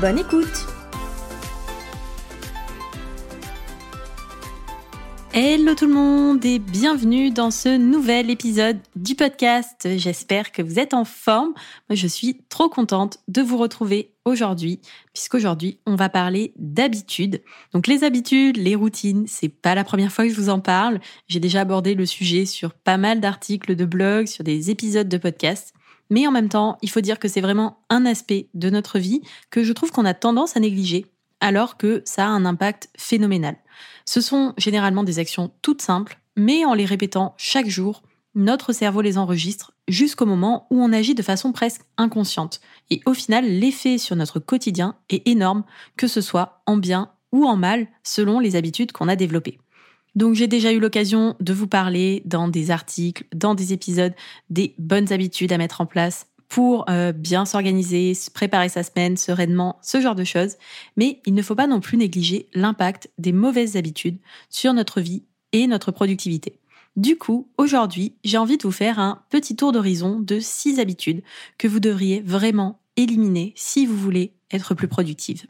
Bonne écoute Hello tout le monde et bienvenue dans ce nouvel épisode du podcast. J'espère que vous êtes en forme. Moi, je suis trop contente de vous retrouver aujourd'hui, puisqu'aujourd'hui, on va parler d'habitudes. Donc, les habitudes, les routines, c'est pas la première fois que je vous en parle. J'ai déjà abordé le sujet sur pas mal d'articles de blog, sur des épisodes de podcast. Mais en même temps, il faut dire que c'est vraiment un aspect de notre vie que je trouve qu'on a tendance à négliger, alors que ça a un impact phénoménal. Ce sont généralement des actions toutes simples, mais en les répétant chaque jour, notre cerveau les enregistre jusqu'au moment où on agit de façon presque inconsciente. Et au final, l'effet sur notre quotidien est énorme, que ce soit en bien ou en mal, selon les habitudes qu'on a développées. Donc j'ai déjà eu l'occasion de vous parler dans des articles, dans des épisodes, des bonnes habitudes à mettre en place pour euh, bien s'organiser, préparer sa semaine sereinement, ce genre de choses. Mais il ne faut pas non plus négliger l'impact des mauvaises habitudes sur notre vie et notre productivité. Du coup, aujourd'hui, j'ai envie de vous faire un petit tour d'horizon de six habitudes que vous devriez vraiment éliminer si vous voulez être plus productive.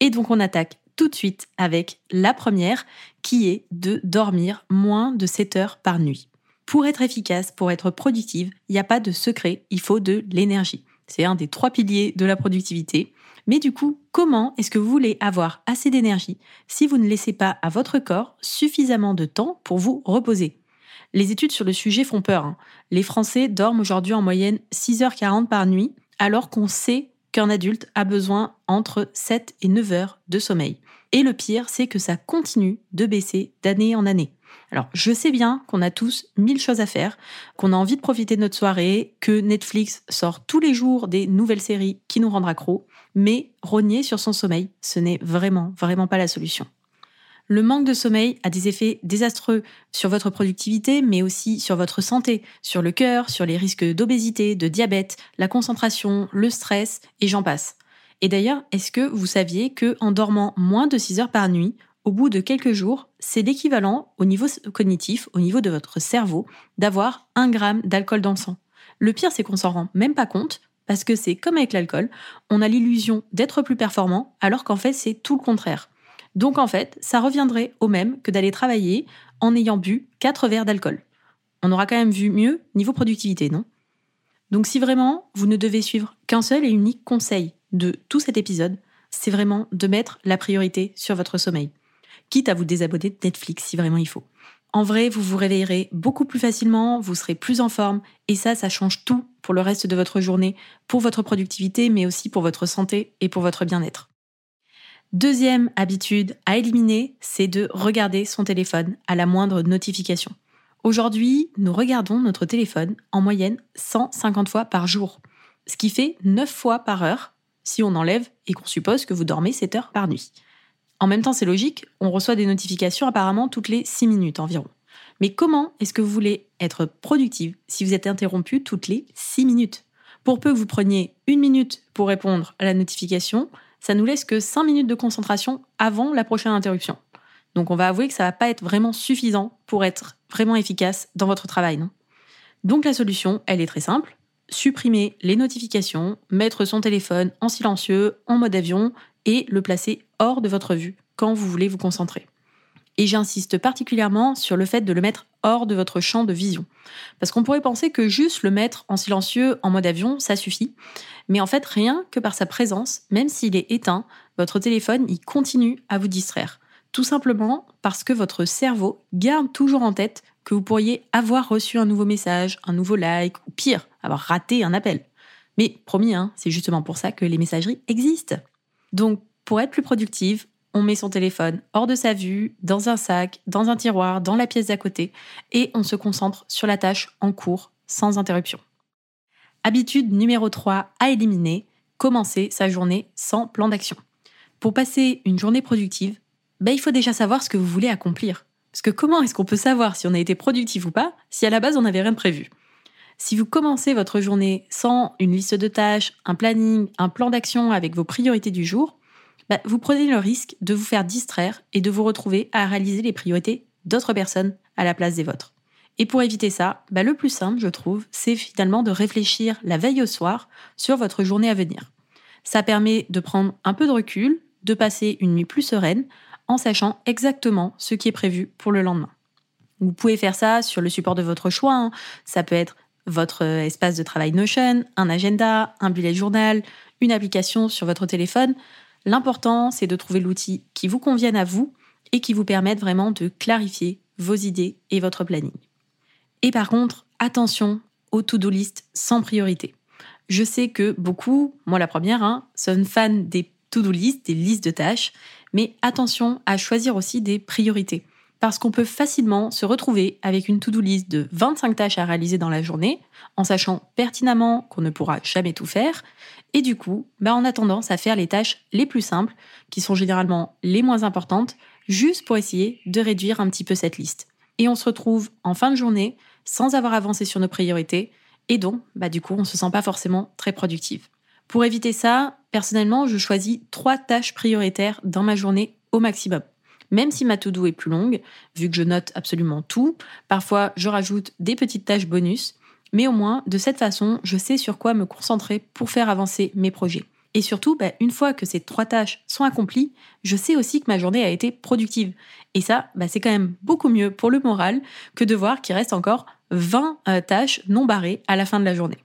Et donc on attaque tout de suite avec la première qui est de dormir moins de 7 heures par nuit. Pour être efficace, pour être productive, il n'y a pas de secret, il faut de l'énergie. C'est un des trois piliers de la productivité. Mais du coup, comment est-ce que vous voulez avoir assez d'énergie si vous ne laissez pas à votre corps suffisamment de temps pour vous reposer? Les études sur le sujet font peur. Hein. Les Français dorment aujourd'hui en moyenne 6h40 par nuit, alors qu'on sait qu'un adulte a besoin entre 7 et 9 heures de sommeil. Et le pire, c'est que ça continue de baisser d'année en année. Alors, je sais bien qu'on a tous mille choses à faire, qu'on a envie de profiter de notre soirée, que Netflix sort tous les jours des nouvelles séries qui nous rendent accro, mais rogner sur son sommeil, ce n'est vraiment, vraiment pas la solution. Le manque de sommeil a des effets désastreux sur votre productivité, mais aussi sur votre santé, sur le cœur, sur les risques d'obésité, de diabète, la concentration, le stress, et j'en passe. Et d'ailleurs, est-ce que vous saviez que en dormant moins de 6 heures par nuit, au bout de quelques jours, c'est l'équivalent au niveau cognitif, au niveau de votre cerveau, d'avoir un gramme d'alcool dans le sang? Le pire, c'est qu'on s'en rend même pas compte, parce que c'est comme avec l'alcool, on a l'illusion d'être plus performant, alors qu'en fait, c'est tout le contraire. Donc en fait, ça reviendrait au même que d'aller travailler en ayant bu 4 verres d'alcool. On aura quand même vu mieux niveau productivité, non? Donc si vraiment vous ne devez suivre qu'un seul et unique conseil de tout cet épisode, c'est vraiment de mettre la priorité sur votre sommeil, quitte à vous désabonner de Netflix si vraiment il faut. En vrai, vous vous réveillerez beaucoup plus facilement, vous serez plus en forme, et ça, ça change tout pour le reste de votre journée, pour votre productivité, mais aussi pour votre santé et pour votre bien-être. Deuxième habitude à éliminer, c'est de regarder son téléphone à la moindre notification. Aujourd'hui, nous regardons notre téléphone en moyenne 150 fois par jour, ce qui fait 9 fois par heure si on enlève et qu'on suppose que vous dormez 7 heures par nuit. En même temps, c'est logique, on reçoit des notifications apparemment toutes les 6 minutes environ. Mais comment est-ce que vous voulez être productive si vous êtes interrompu toutes les 6 minutes? Pour peu que vous preniez une minute pour répondre à la notification, ça nous laisse que 5 minutes de concentration avant la prochaine interruption. Donc on va avouer que ça va pas être vraiment suffisant pour être vraiment efficace dans votre travail, Donc la solution, elle est très simple. Supprimer les notifications, mettre son téléphone en silencieux, en mode avion et le placer hors de votre vue quand vous voulez vous concentrer. Et j'insiste particulièrement sur le fait de le mettre hors de votre champ de vision. Parce qu'on pourrait penser que juste le mettre en silencieux, en mode avion, ça suffit. Mais en fait, rien que par sa présence, même s'il est éteint, votre téléphone, il continue à vous distraire. Tout simplement parce que votre cerveau garde toujours en tête que vous pourriez avoir reçu un nouveau message, un nouveau like, ou pire, avoir raté un appel. Mais promis, hein, c'est justement pour ça que les messageries existent. Donc, pour être plus productive, on met son téléphone hors de sa vue, dans un sac, dans un tiroir, dans la pièce d'à côté, et on se concentre sur la tâche en cours, sans interruption. Habitude numéro 3 à éliminer, commencer sa journée sans plan d'action. Pour passer une journée productive, bah, il faut déjà savoir ce que vous voulez accomplir. Parce que comment est-ce qu'on peut savoir si on a été productif ou pas si à la base on n'avait rien de prévu? Si vous commencez votre journée sans une liste de tâches, un planning, un plan d'action avec vos priorités du jour, bah, vous prenez le risque de vous faire distraire et de vous retrouver à réaliser les priorités d'autres personnes à la place des vôtres. Et pour éviter ça, bah, le plus simple, je trouve, c'est finalement de réfléchir la veille au soir sur votre journée à venir. Ça permet de prendre un peu de recul, de passer une nuit plus sereine, en sachant exactement ce qui est prévu pour le lendemain. Vous pouvez faire ça sur le support de votre choix. Hein. Ça peut être votre euh, espace de travail Notion, un agenda, un bullet journal, une application sur votre téléphone. L'important, c'est de trouver l'outil qui vous convienne à vous et qui vous permette vraiment de clarifier vos idées et votre planning. Et par contre, attention aux to-do list sans priorité. Je sais que beaucoup, moi la première, hein, sont fans des to-do list, des listes de tâches, mais attention à choisir aussi des priorités. Parce qu'on peut facilement se retrouver avec une to-do list de 25 tâches à réaliser dans la journée, en sachant pertinemment qu'on ne pourra jamais tout faire, et du coup, bah on a tendance à faire les tâches les plus simples, qui sont généralement les moins importantes, juste pour essayer de réduire un petit peu cette liste. Et on se retrouve en fin de journée sans avoir avancé sur nos priorités, et donc, bah du coup, on se sent pas forcément très productive. Pour éviter ça, personnellement, je choisis trois tâches prioritaires dans ma journée au maximum. Même si ma to-do est plus longue, vu que je note absolument tout, parfois je rajoute des petites tâches bonus, mais au moins, de cette façon, je sais sur quoi me concentrer pour faire avancer mes projets. Et surtout, bah, une fois que ces trois tâches sont accomplies, je sais aussi que ma journée a été productive. Et ça, bah, c'est quand même beaucoup mieux pour le moral que de voir qu'il reste encore 20 euh, tâches non barrées à la fin de la journée.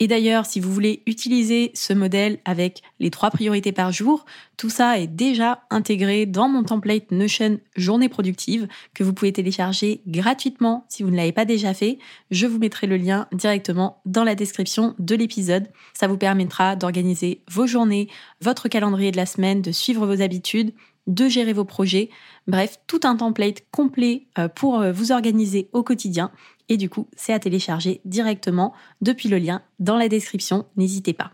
Et d'ailleurs, si vous voulez utiliser ce modèle avec les trois priorités par jour, tout ça est déjà intégré dans mon template Notion Journée Productive que vous pouvez télécharger gratuitement si vous ne l'avez pas déjà fait. Je vous mettrai le lien directement dans la description de l'épisode. Ça vous permettra d'organiser vos journées, votre calendrier de la semaine, de suivre vos habitudes de gérer vos projets, bref, tout un template complet euh, pour euh, vous organiser au quotidien. Et du coup, c'est à télécharger directement depuis le lien dans la description, n'hésitez pas.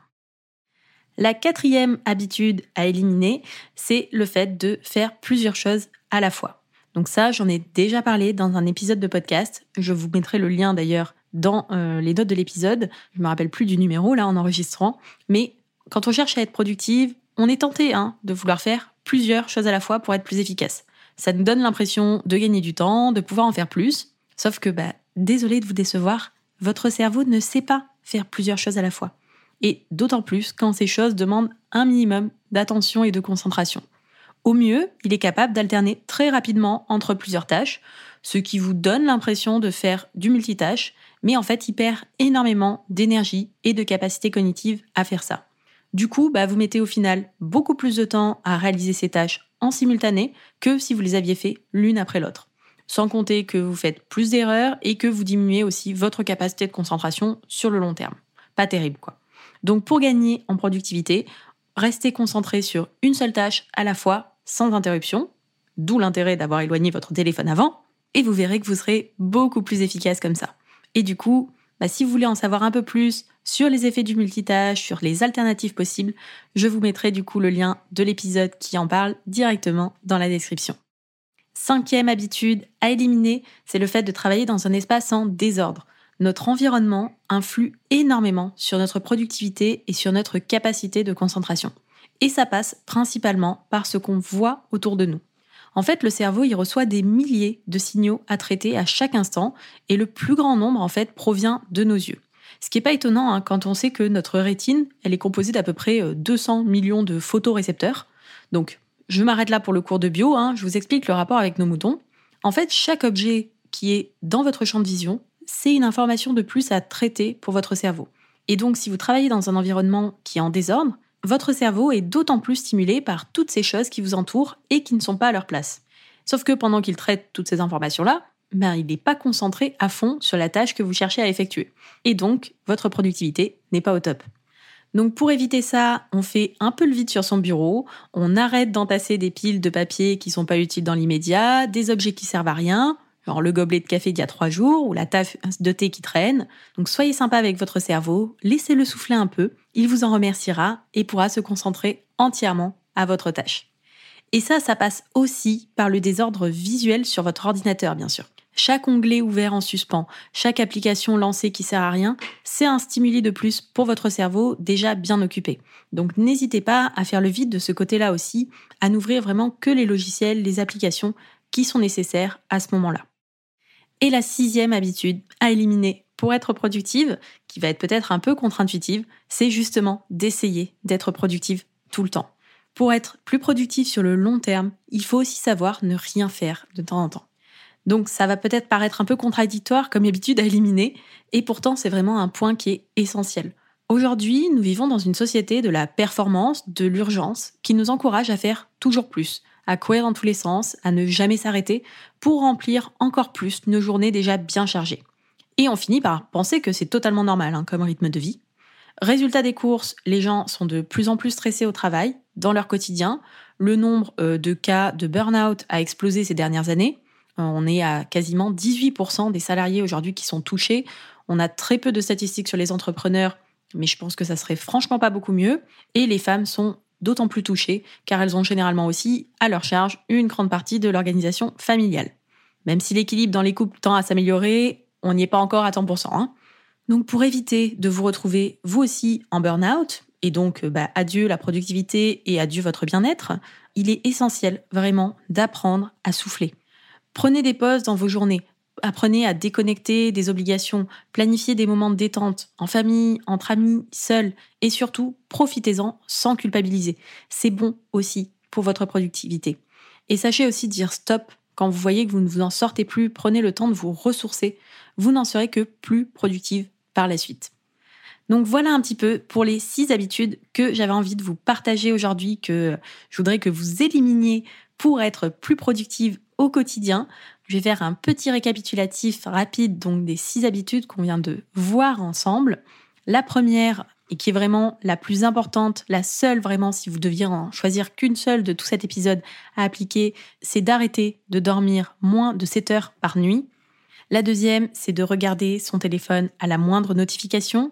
La quatrième habitude à éliminer, c'est le fait de faire plusieurs choses à la fois. Donc ça, j'en ai déjà parlé dans un épisode de podcast. Je vous mettrai le lien d'ailleurs dans euh, les notes de l'épisode. Je me rappelle plus du numéro là en enregistrant. Mais quand on cherche à être productive, on est tenté hein, de vouloir faire plusieurs choses à la fois pour être plus efficace. Ça nous donne l'impression de gagner du temps, de pouvoir en faire plus. Sauf que, bah, désolé de vous décevoir, votre cerveau ne sait pas faire plusieurs choses à la fois. Et d'autant plus quand ces choses demandent un minimum d'attention et de concentration. Au mieux, il est capable d'alterner très rapidement entre plusieurs tâches, ce qui vous donne l'impression de faire du multitâche, mais en fait, il perd énormément d'énergie et de capacité cognitive à faire ça. Du coup, bah, vous mettez au final beaucoup plus de temps à réaliser ces tâches en simultané que si vous les aviez fait l'une après l'autre. Sans compter que vous faites plus d'erreurs et que vous diminuez aussi votre capacité de concentration sur le long terme. Pas terrible quoi. Donc pour gagner en productivité, restez concentré sur une seule tâche à la fois sans interruption, d'où l'intérêt d'avoir éloigné votre téléphone avant, et vous verrez que vous serez beaucoup plus efficace comme ça. Et du coup, bah, si vous voulez en savoir un peu plus sur les effets du multitâche, sur les alternatives possibles, je vous mettrai du coup le lien de l'épisode qui en parle directement dans la description. Cinquième habitude à éliminer, c'est le fait de travailler dans un espace en désordre. Notre environnement influe énormément sur notre productivité et sur notre capacité de concentration. Et ça passe principalement par ce qu'on voit autour de nous. En fait, le cerveau, il reçoit des milliers de signaux à traiter à chaque instant et le plus grand nombre, en fait, provient de nos yeux. Ce qui n'est pas étonnant hein, quand on sait que notre rétine, elle est composée d'à peu près 200 euh, millions de photorécepteurs. Je m'arrête là pour le cours de bio, hein, je vous explique le rapport avec nos moutons. En fait, chaque objet qui est dans votre champ de vision, c'est une information de plus à traiter pour votre cerveau. Et donc, si vous travaillez dans un environnement qui est en désordre, votre cerveau est d'autant plus stimulé par toutes ces choses qui vous entourent et qui ne sont pas à leur place. Sauf que pendant qu'il traite toutes ces informations-là, ben, il n'est pas concentré à fond sur la tâche que vous cherchez à effectuer. Et donc, votre productivité n'est pas au top. Donc pour éviter ça, on fait un peu le vide sur son bureau, on arrête d'entasser des piles de papier qui sont pas utiles dans l'immédiat, des objets qui servent à rien, genre le gobelet de café d'il y a trois jours ou la tasse de thé qui traîne. Donc soyez sympa avec votre cerveau, laissez-le souffler un peu, il vous en remerciera et pourra se concentrer entièrement à votre tâche. Et ça, ça passe aussi par le désordre visuel sur votre ordinateur, bien sûr. Chaque onglet ouvert en suspens, chaque application lancée qui sert à rien, c'est un stimuli de plus pour votre cerveau déjà bien occupé. Donc n'hésitez pas à faire le vide de ce côté-là aussi, à n'ouvrir vraiment que les logiciels, les applications qui sont nécessaires à ce moment-là. Et la sixième habitude à éliminer pour être productive, qui va être peut-être un peu contre-intuitive, c'est justement d'essayer d'être productive tout le temps. Pour être plus productif sur le long terme, il faut aussi savoir ne rien faire de temps en temps. Donc ça va peut-être paraître un peu contradictoire comme habitude à éliminer, et pourtant c'est vraiment un point qui est essentiel. Aujourd'hui, nous vivons dans une société de la performance, de l'urgence, qui nous encourage à faire toujours plus, à courir dans tous les sens, à ne jamais s'arrêter, pour remplir encore plus nos journées déjà bien chargées. Et on finit par penser que c'est totalement normal hein, comme rythme de vie. Résultat des courses, les gens sont de plus en plus stressés au travail, dans leur quotidien. Le nombre euh, de cas de burn-out a explosé ces dernières années. Euh, on est à quasiment 18% des salariés aujourd'hui qui sont touchés. On a très peu de statistiques sur les entrepreneurs, mais je pense que ça serait franchement pas beaucoup mieux. Et les femmes sont d'autant plus touchées car elles ont généralement aussi à leur charge une grande partie de l'organisation familiale. Même si l'équilibre dans les couples tend à s'améliorer, on n'y est pas encore à 100%. Hein. Donc pour éviter de vous retrouver vous aussi en burn-out, et donc euh, bah, adieu la productivité et adieu votre bien-être, il est essentiel vraiment d'apprendre à souffler. Prenez des pauses dans vos journées. Apprenez à déconnecter des obligations, planifiez des moments de détente, en famille, entre amis, seul, et surtout, profitez-en sans culpabiliser. C'est bon aussi pour votre productivité. Et sachez aussi dire stop quand vous voyez que vous ne vous en sortez plus, prenez le temps de vous ressourcer. Vous n'en serez que plus productive par la suite. Donc voilà un petit peu pour les six habitudes que j'avais envie de vous partager aujourd'hui, que je voudrais que vous éliminiez pour être plus productive au quotidien. Je vais faire un petit récapitulatif rapide donc des six habitudes qu'on vient de voir ensemble. La première, et qui est vraiment la plus importante, la seule vraiment si vous deviez en choisir qu'une seule de tout cet épisode à appliquer, c'est d'arrêter de dormir moins de 7 heures par nuit. La deuxième, c'est de regarder son téléphone à la moindre notification.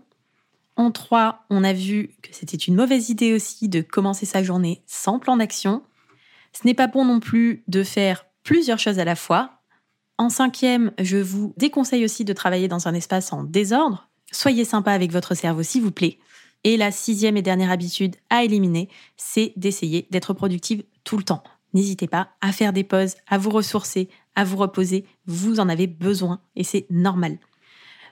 En trois, on a vu que c'était une mauvaise idée aussi de commencer sa journée sans plan d'action. Ce n'est pas bon non plus de faire plusieurs choses à la fois. En cinquième, je vous déconseille aussi de travailler dans un espace en désordre. Soyez sympa avec votre cerveau, s'il vous plaît. Et la sixième et dernière habitude à éliminer, c'est d'essayer d'être productive tout le temps. N'hésitez pas à faire des pauses, à vous ressourcer, à vous reposer. Vous en avez besoin et c'est normal.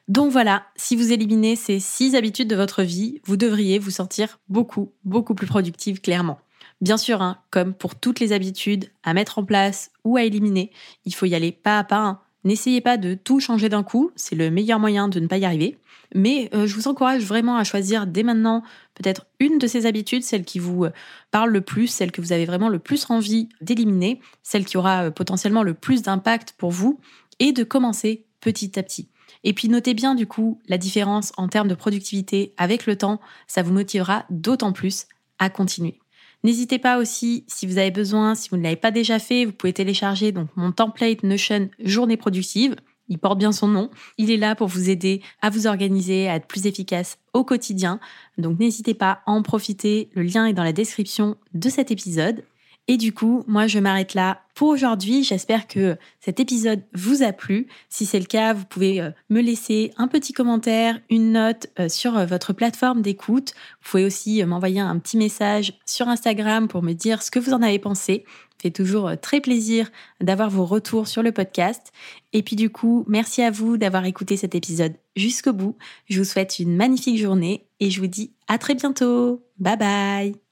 Donc voilà, si vous éliminez ces six habitudes de votre vie, vous devriez vous sentir beaucoup, beaucoup plus productive clairement. Bien sûr, hein, comme pour toutes les habitudes à mettre en place ou à éliminer, il faut y aller pas à pas. Hein. N'essayez pas de tout changer d'un coup, c'est le meilleur moyen de ne pas y arriver. Mais euh, je vous encourage vraiment à choisir dès maintenant peut-être une de ces habitudes, celle qui vous euh, parle le plus, celle que vous avez vraiment le plus envie d'éliminer, celle qui aura euh, potentiellement le plus d'impact pour vous, et de commencer petit à petit. Et puis notez bien du coup la différence en termes de productivité avec le temps, ça vous motivera d'autant plus à continuer. N'hésitez pas aussi, si vous avez besoin, si vous ne l'avez pas déjà fait, vous pouvez télécharger donc mon template Notion Journée productive. Il porte bien son nom. Il est là pour vous aider à vous organiser, à être plus efficace au quotidien. Donc n'hésitez pas à en profiter. Le lien est dans la description de cet épisode. Et du coup, moi, je m'arrête là pour aujourd'hui. J'espère que cet épisode vous a plu. Si c'est le cas, vous pouvez euh, me laisser un petit commentaire, une note euh, sur euh, votre plateforme d'écoute. Vous pouvez aussi m'envoyer un petit message sur Instagram pour me dire ce que vous en avez pensé. Ça fait toujours très plaisir d'avoir vos retours sur le podcast. Et puis du coup, merci à vous d'avoir écouté cet épisode jusqu'au bout. Je vous souhaite une magnifique journée et je vous dis à très bientôt. Bye bye